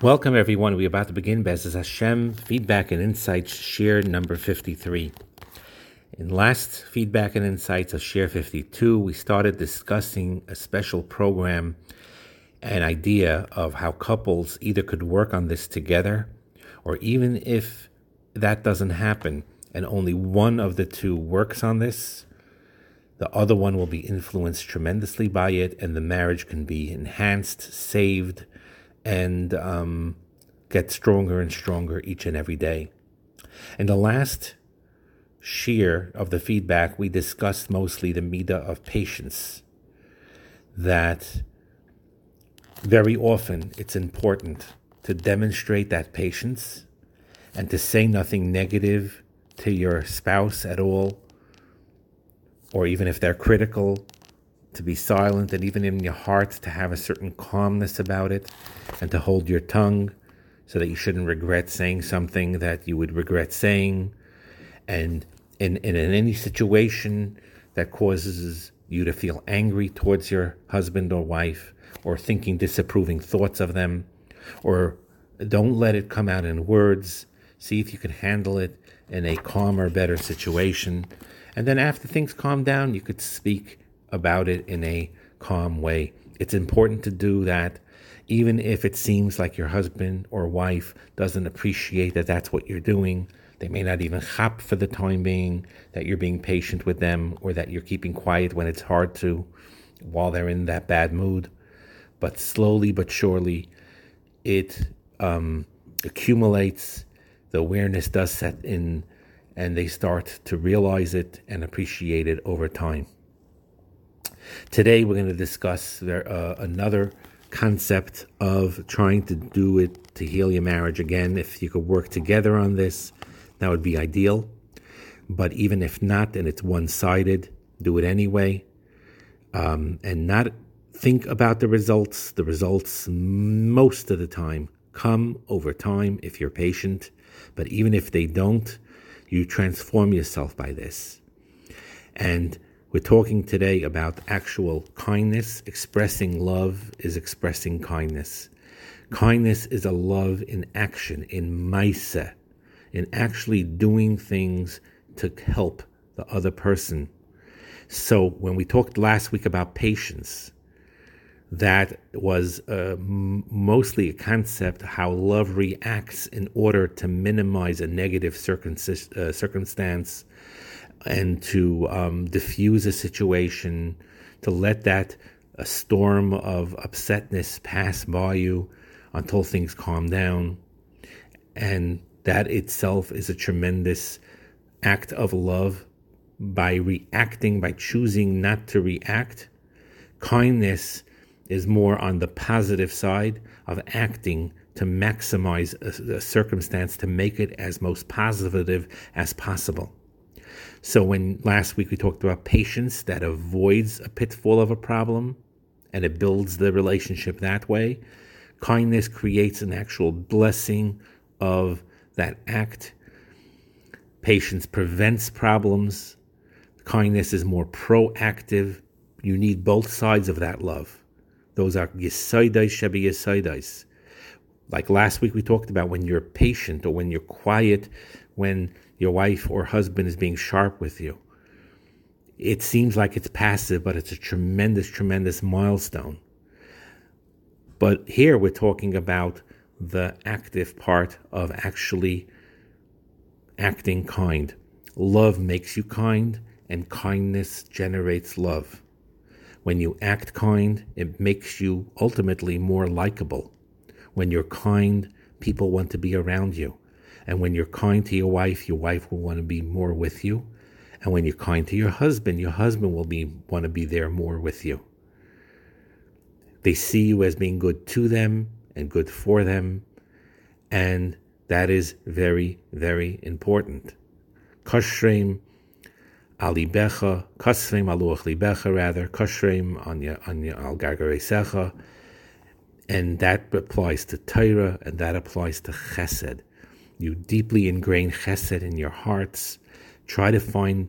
Welcome, everyone. We're about to begin Bezos Hashem Feedback and Insights, shiur number 53. In last Feedback and Insights of shiur 52, we started discussing a special program, an idea of how couples either could work on this together, or even if that doesn't happen and only one of the two works on this, the other one will be influenced tremendously by it, and the marriage can be enhanced, saved, and um, get stronger and stronger each and every day. In the last shiur of the feedback, we discussed mostly the midah of patience. That very often it's important to demonstrate that patience and to say nothing negative to your spouse at all, or even if they're critical, to be silent and even in your heart to have a certain calmness about it and to hold your tongue so that you shouldn't regret saying something that you would regret saying. And in, in, in any situation that causes you to feel angry towards your husband or wife or thinking disapproving thoughts of them or don't let it come out in words. See if you can handle it in a calmer, better situation. And then after things calm down, you could speak about it in a calm way. It's important to do that even if it seems like your husband or wife doesn't appreciate that that's what you're doing. They may not even chap for the time being that you're being patient with them or that you're keeping quiet when it's hard to while they're in that bad mood. But slowly but surely, it um, accumulates. The awareness does set in, and they start to realize it and appreciate it over time. Today, we're going to discuss there, uh, another concept of trying to do it to heal your marriage. Again, if you could work together on this, that would be ideal. But even if not, and it's one sided, do it anyway. Um, and not think about the results. The results, most of the time, come over time if you're patient. But even if they don't, you transform yourself by this. And we're talking today about actual kindness. Expressing love is expressing kindness. Kindness is a love in action, in maisa, in actually doing things to help the other person. So when we talked last week about patience, that was uh, mostly a concept how love reacts in order to minimize a negative uh, circumstance and to um, diffuse a situation, to let that a storm of upsetness pass by you until things calm down. And that itself is a tremendous act of love by reacting, by choosing not to react. Kindness is more on the positive side of acting to maximize a, a circumstance to make it as most positive as possible. So when last week we talked about patience that avoids a pitfall of a problem and it builds the relationship that way, kindness creates an actual blessing of that act. Patience prevents problems. Kindness is more proactive. You need both sides of that love. Those are yisaidais shebi yisaidais. Like last week we talked about when you're patient or when you're quiet, when your wife or husband is being sharp with you. It seems like it's passive, but it's a tremendous, tremendous milestone. But here we're talking about the active part of actually acting kind. Love makes you kind, and kindness generates love. When you act kind, it makes you ultimately more likable. When you're kind, people want to be around you. And when you're kind to your wife, your wife will want to be more with you. And when you're kind to your husband, your husband will be want to be there more with you. They see you as being good to them and good for them, and that is very, very important. Kashreim alibecha, kasreim aluach libecha, rather, kashreim anya anya al gargaresecha, and that applies to Torah, and that applies to Chesed you deeply ingrain chesed in your hearts. Try to find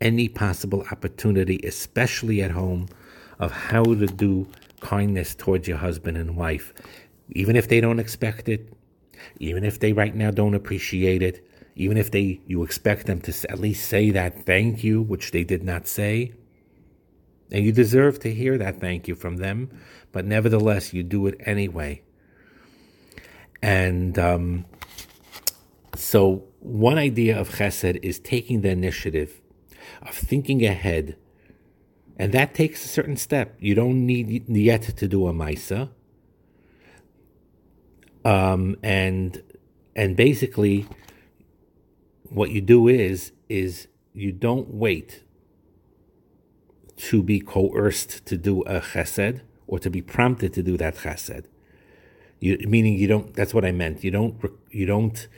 any possible opportunity, especially at home, of how to do kindness towards your husband and wife. even if they don't expect it, even if they right now don't appreciate it, even if they you expect them to at least say that thank you, which they did not say. And you deserve to hear that thank you from them, but nevertheless, you do it anyway. And um, so, one idea of chesed is taking the initiative of thinking ahead. And that takes a certain step. You don't need yet to do a Misa. Um, and and basically what you do is is you don't wait to be coerced to do a chesed or to be prompted to do that chesed. You, meaning you don't. That's what I meant. You don't. You don't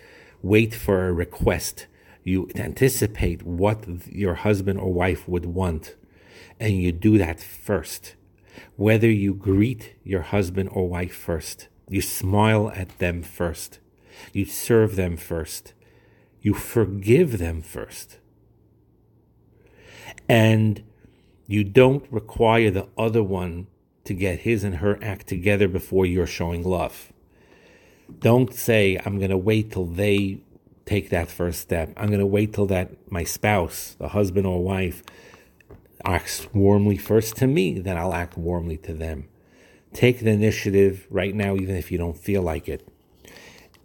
wait for a request. You anticipate what your husband or wife would want, and you do that first. Whether you greet your husband or wife first, you smile at them first, you serve them first, you forgive them first. And you don't require the other one to get his and her act together before you're showing love. Don't say, I'm going to wait till they take that first step. I'm going to wait till that my spouse, the husband or wife, acts warmly first to me, then I'll act warmly to them. Take the initiative right now, even if you don't feel like it.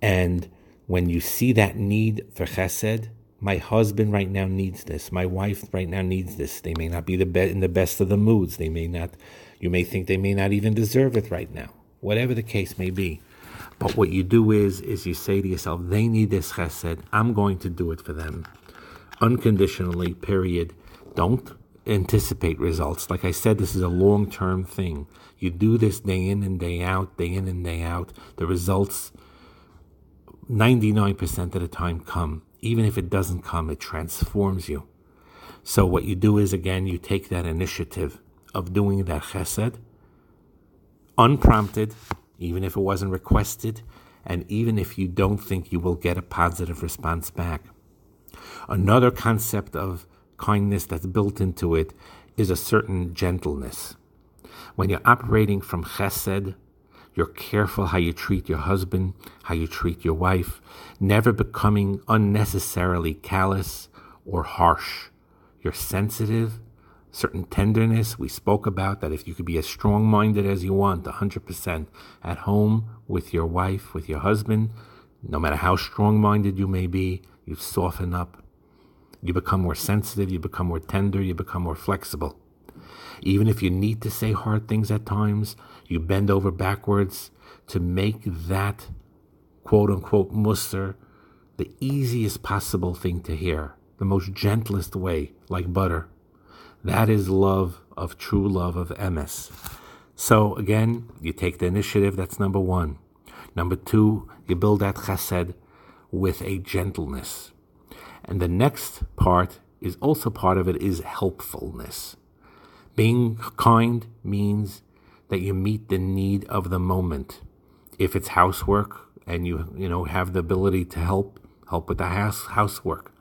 And when you see that need for chesed, my husband right now needs this. My wife right now needs this. They may not be the be- in the best of the moods. They may not. You may think they may not even deserve it right now. Whatever the case may be. But what you do is, is you say to yourself, they need this chesed. I'm going to do it for them, unconditionally. Period. Don't anticipate results. Like I said, this is a long-term thing. You do this day in and day out, day in and day out. The results 99% of the time come. Even if it doesn't come, it transforms you. So what you do is again, you take that initiative of doing that chesed, unprompted, even if it wasn't requested, and even if you don't think you will get a positive response back. Another concept of kindness that's built into it is a certain gentleness. When you're operating from chesed, you're careful how you treat your husband, how you treat your wife, never becoming unnecessarily callous or harsh. You're sensitive, certain tenderness. We spoke about that if you could be as strong minded as you want, 100% at home with your wife, with your husband, no matter how strong minded you may be, you soften up. You become more sensitive, you become more tender, you become more flexible. Even if you need to say hard things at times, you bend over backwards to make that quote unquote muster the easiest possible thing to hear, the most gentlest way, like butter. That is love of true love of emes. So again, you take the initiative, that's number one. Number two, you build that chesed with a gentleness. And the next part is also part of it is helpfulness. Being kind means that you meet the need of the moment. If it's housework and you you know have the ability to help, help with the house housework,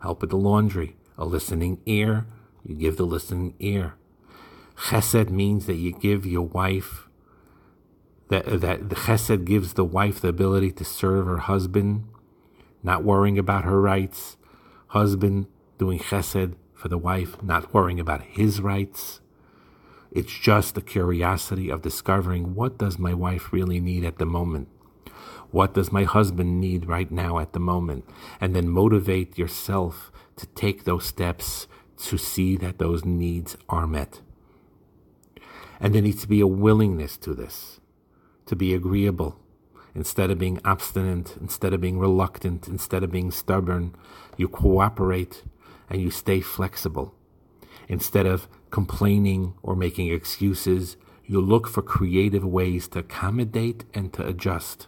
help with the laundry, a listening ear, you give the listening ear. Chesed means that you give your wife that that the chesed gives the wife the ability to serve her husband, not worrying about her rights. Husband doing chesed for the wife, not worrying about his rights. It's just the curiosity of discovering what does my wife really need at the moment? What does my husband need right now at the moment? And then motivate yourself to take those steps to see that those needs are met. And there needs to be a willingness to this, to be agreeable. Instead of being obstinate, instead of being reluctant, instead of being stubborn, you cooperate and you stay flexible. Instead of complaining or making excuses, you look for creative ways to accommodate and to adjust.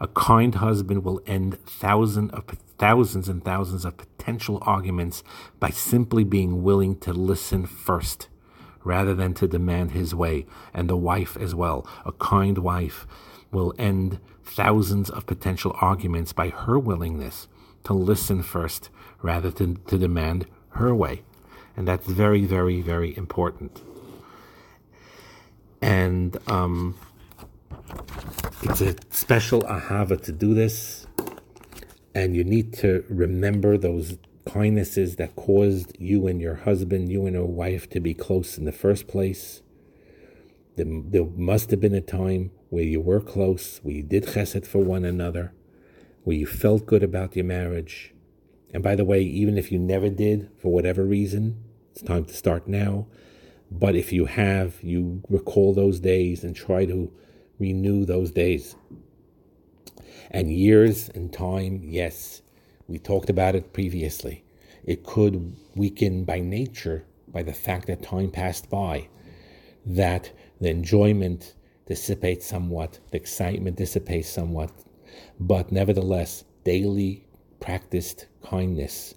A kind husband will end thousands of thousands and thousands of potential arguments by simply being willing to listen first rather than to demand his way, and the wife as well. A kind wife will end thousands of potential arguments by her willingness to listen first rather than to demand her way. And that's very, very, very important. And um, it's a special ahava to do this, and you need to remember those kindnesses that caused you and your husband, you and your wife, to be close in the first place. There, there must have been a time where you were close, where you did chesed for one another, where you felt good about your marriage. And by the way, even if you never did, for whatever reason, it's time to start now. But if you have, you recall those days and try to renew those days. And years and time, yes, we talked about it previously. It could weaken by nature, by the fact that time passed by, that the enjoyment dissipates somewhat, the excitement dissipates somewhat, but nevertheless, daily practiced kindness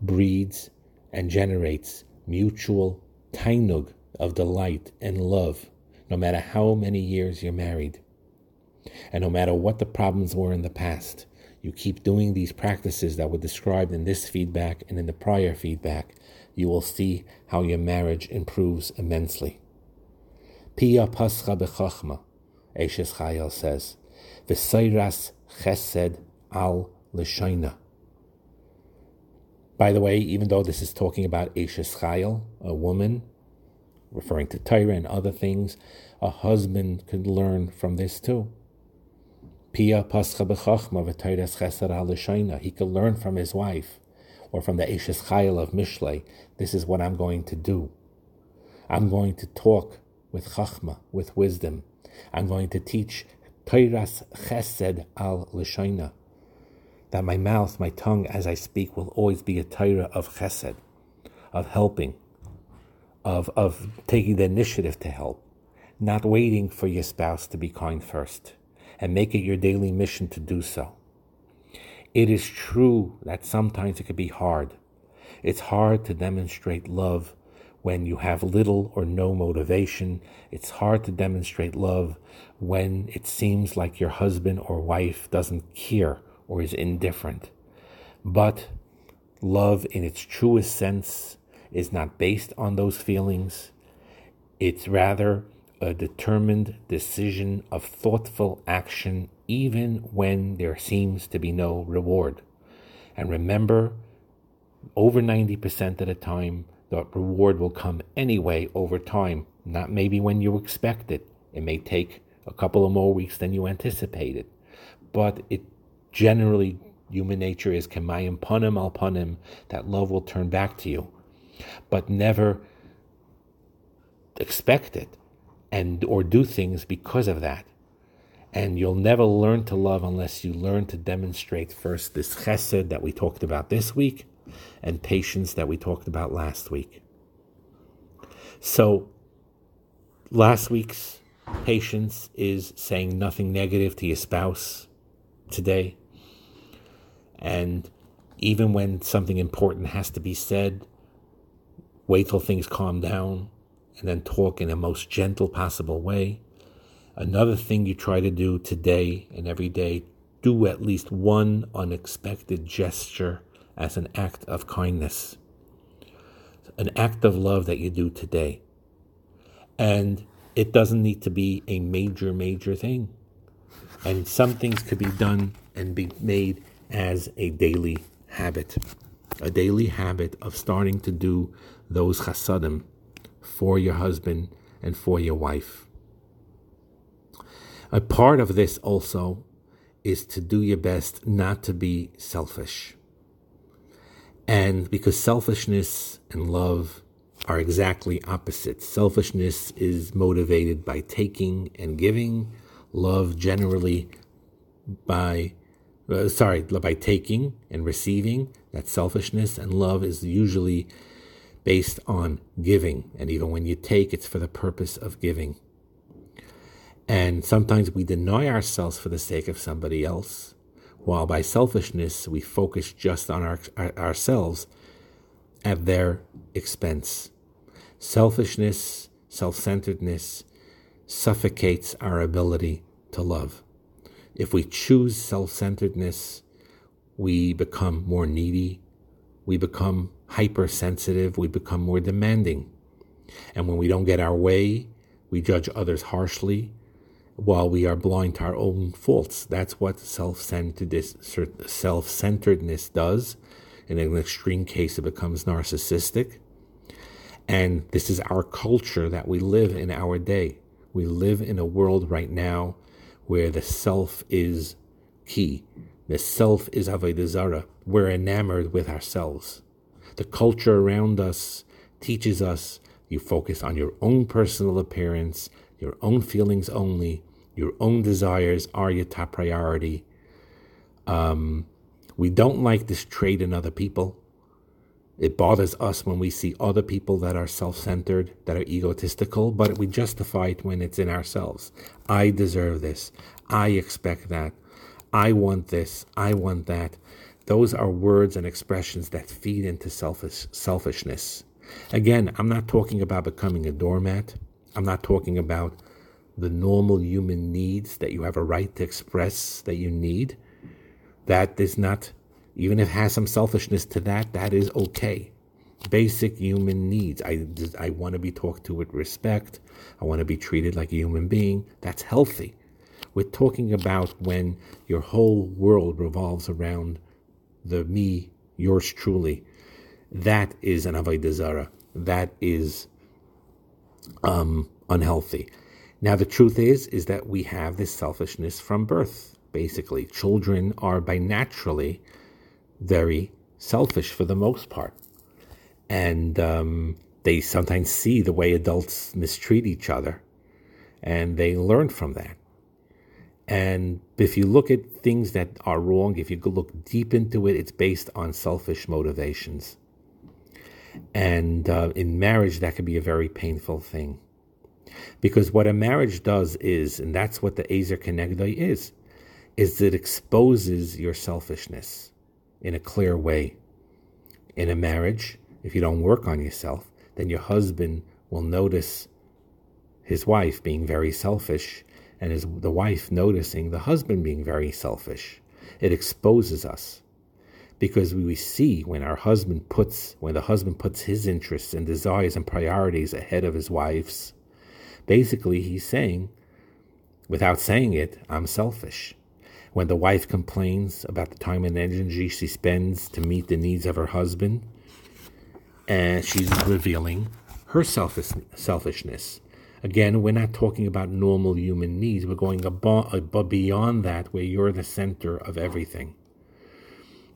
breeds and generates mutual tainug of delight and love, no matter how many years you're married. And no matter what the problems were in the past, you keep doing these practices that were described in this feedback and in the prior feedback, you will see how your marriage improves immensely. Pia pascha bechachma, Eshes Chayil says, V'sayras chesed al l'shaina. By the way, even though this is talking about Eshes Chayil, a woman, referring to Torah and other things, a husband could learn from this too. Pia pascha bechachma v'tayras chesed al He could learn from his wife or from the Eshes Chayil of Mishlei. This is what I'm going to do. I'm going to talk with chachma, with wisdom. I'm going to teach Tairas Chesed al Lishaina. That my mouth, my tongue, as I speak, will always be a Torah of Chesed, of helping, of, of taking the initiative to help, not waiting for your spouse to be kind first, and make it your daily mission to do so. It is true that sometimes it can be hard. It's hard to demonstrate love when you have little or no motivation. It's hard to demonstrate love when it seems like your husband or wife doesn't care or is indifferent. But love, in its truest sense, is not based on those feelings. It's rather a determined decision of thoughtful action, even when there seems to be no reward. And remember, over 90% of the time, the reward will come anyway over time, not maybe when you expect it. It may take a couple of more weeks than you anticipated. But it generally, human nature is kemayim panim al panim, that love will turn back to you. But never expect it and or do things because of that. And you'll never learn to love unless you learn to demonstrate first this chesed that we talked about this week, and patience that we talked about last week. So, last week's patience is saying nothing negative to your spouse today. And even when something important has to be said, wait till things calm down and then talk in a most gentle possible way. Another thing you try to do today and every day, do at least one unexpected gesture as an act of kindness, an act of love that you do today. And it doesn't need to be a major, major thing. And some things could be done and be made as a daily habit, a daily habit of starting to do those chasadim for your husband and for your wife. A part of this also is to do your best not to be selfish. And because selfishness and love are exactly opposites. Selfishness is motivated by taking and giving, love generally by uh, sorry, by taking and receiving, that selfishness, and love is usually based on giving. And even when you take, it's for the purpose of giving. And sometimes we deny ourselves for the sake of somebody else while by selfishness we focus just on our, our, ourselves at their expense. Selfishness, self centeredness suffocates our ability to love. If we choose self centeredness, we become more needy, we become hypersensitive, we become more demanding. And when we don't get our way, we judge others harshly, while we are blind to our own faults. That's what self-centeredness, self-centeredness does. In an extreme case, it becomes narcissistic. And this is our culture that we live in our day. We live in a world right now where the self is key. The self is Avodah. We're enamored with ourselves. The culture around us teaches us you focus on your own personal appearance, your own feelings only, your own desires are your top priority. Um, we don't like this trait in other people. It bothers us when we see other people that are self centered, that are egotistical, but we justify it when it's in ourselves. I deserve this. I expect that. I want this. I want that. Those are words and expressions that feed into selfish, selfishness. Again, I'm not talking about becoming a doormat. I'm not talking about the normal human needs that you have a right to express that you need. That is not even if it has some selfishness to that, that is okay. Basic human needs. I, I want to be talked to with respect. I want to be treated like a human being. That's healthy. We're talking about when your whole world revolves around the me, yours truly. That is an avodah. That is um, unhealthy. Now the truth is, is that we have this selfishness from birth. Basically, children are by naturally very selfish for the most part. And um, they sometimes see the way adults mistreat each other and they learn from that. And if you look at things that are wrong, if you look deep into it, it's based on selfish motivations. And uh, in marriage, that can be a very painful thing. Because what a marriage does is, and that's what the Ezer Kenegdoi is, is it exposes your selfishness in a clear way. In a marriage, if you don't work on yourself, then your husband will notice his wife being very selfish and his, the wife noticing the husband being very selfish. It exposes us because we see when our husband puts when the husband puts his interests and desires and priorities ahead of his wife's basically he's saying without saying it i'm selfish when the wife complains about the time and energy she spends to meet the needs of her husband, and she's revealing her selfish, selfishness. Again, we're not talking about normal human needs. We're going above, beyond that, where you're the center of everything.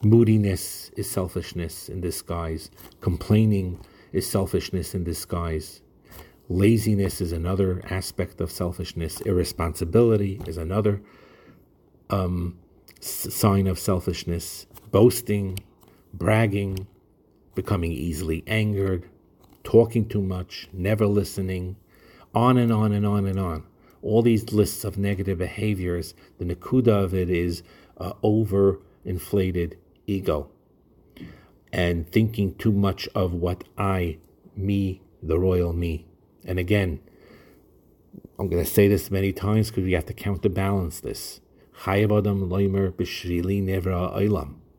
Moodiness is selfishness in disguise. Complaining is selfishness in disguise. Laziness is another aspect of selfishness. Irresponsibility is another um, sign of selfishness, boasting, bragging, becoming easily angered, talking too much, never listening, on and on and on and on. All these lists of negative behaviors, the nakuda of it is uh, over inflated ego and thinking too much of what I, me, the royal me. And again, I'm going to say this many times because we have to counterbalance this.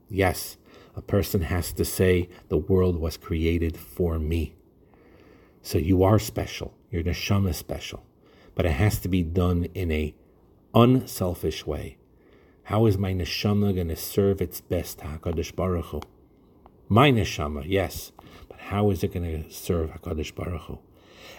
Yes, a person has to say the world was created for me. So you are special. Your neshama is special, but it has to be done in a unselfish way. How is my neshama going to serve its best Hakadosh Baruch Hu? My neshama, yes, but how is it going to serve Hakadosh Baruch Hu?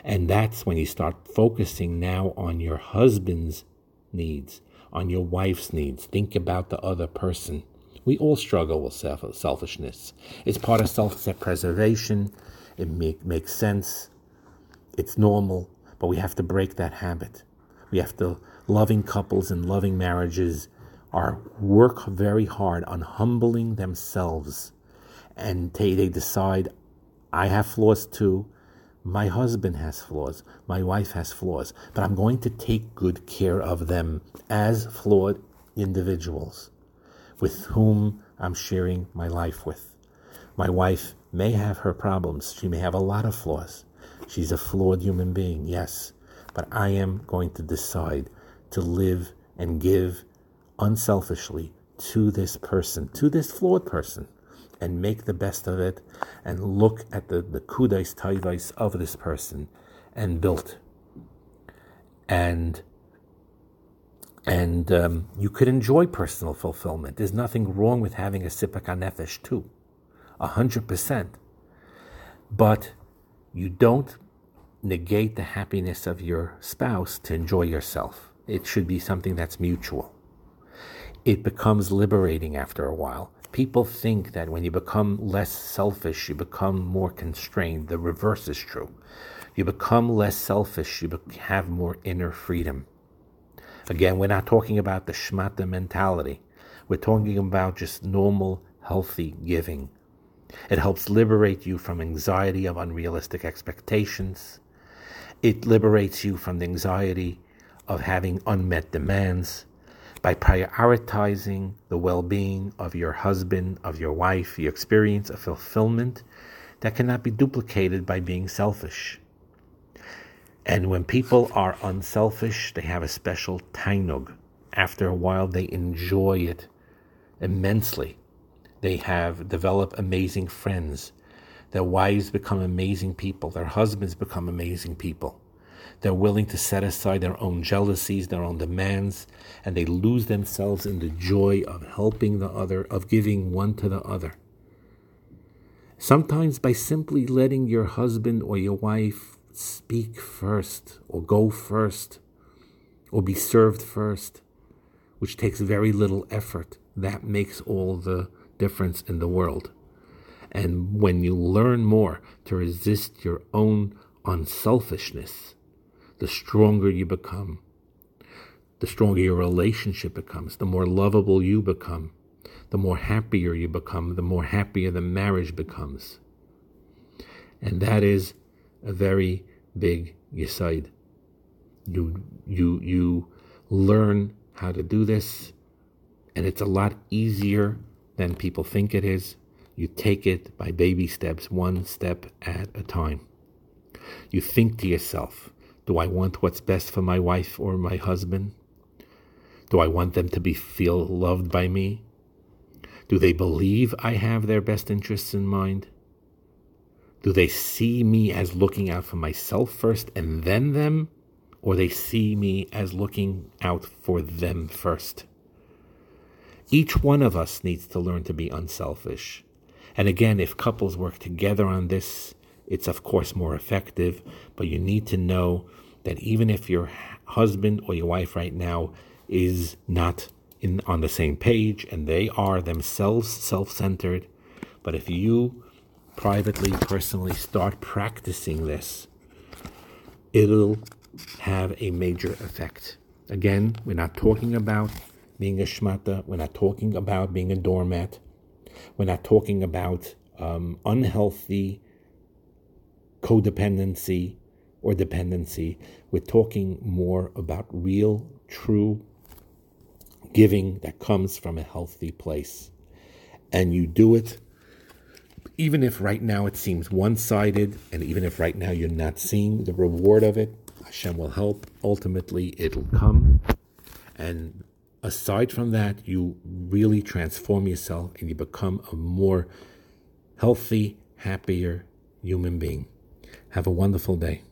And that's when you start focusing now on your husband's needs on your wife's needs. Think about the other person. We all struggle with self- selfishness. It's part of self preservation. It make, makes sense. It's normal, but we have to break that habit. We have to, loving couples and loving marriages are work very hard on humbling themselves. And they, they decide, I have flaws too. My husband has flaws. My wife has flaws. But I'm going to take good care of them as flawed individuals with whom I'm sharing my life with. My wife may have her problems. She may have a lot of flaws. She's a flawed human being, yes. But I am going to decide to live and give unselfishly to this person, to this flawed person and make the best of it and look at the, the kudais taivais of this person and built. And And um, you could enjoy personal fulfillment. There's nothing wrong with having a sipak nefesh too, a hundred percent. But you don't negate the happiness of your spouse to enjoy yourself. It should be something that's mutual. It becomes liberating after a while. People think that when you become less selfish, you become more constrained. The reverse is true. You become less selfish, you have more inner freedom. Again, we're not talking about the shmata mentality. We're talking about just normal, healthy giving. It helps liberate you from anxiety of unrealistic expectations. It liberates you from the anxiety of having unmet demands by prioritizing the well being of your husband, of your wife. You experience a fulfillment that cannot be duplicated by being selfish. And when people are unselfish, they have a special tainug. After a while, they enjoy it immensely. They have develop amazing friends. Their wives become amazing people. Their husbands become amazing people. They're willing to set aside their own jealousies, their own demands, and they lose themselves in the joy of helping the other, of giving one to the other. Sometimes by simply letting your husband or your wife speak first or go first or be served first, which takes very little effort. That makes all the difference in the world. And when you learn more to resist your own unselfishness, the stronger you become. The stronger your relationship becomes, the more lovable you become, the more happier you become, the more happier the marriage becomes. And that is a very big Yisaid. You, you, you learn how to do this, and it's a lot easier than people think it is. You take it by baby steps, one step at a time. You think to yourself, do I want what's best for my wife or my husband? Do I want them to be feel loved by me? Do they believe I have their best interests in mind? Do they see me as looking out for myself first and then them? Or they see me as looking out for them first? Each one of us needs to learn to be unselfish. And again, if couples work together on this, it's of course more effective, but you need to know that even if your husband or your wife right now is not in, on the same page and they are themselves self centered, but if you privately, personally start practicing this, it'll have a major effect. Again, we're not talking about being a shmata, we're not talking about being a doormat, we're not talking about um, unhealthy codependency or dependency. We're talking more about real, true giving that comes from a healthy place. And you do it even if right now it seems one sided, and even if right now you're not seeing the reward of it, Hashem will help. Ultimately, it'll come. And aside from that, you really transform yourself and you become a more healthy, happier human being. Have a wonderful day.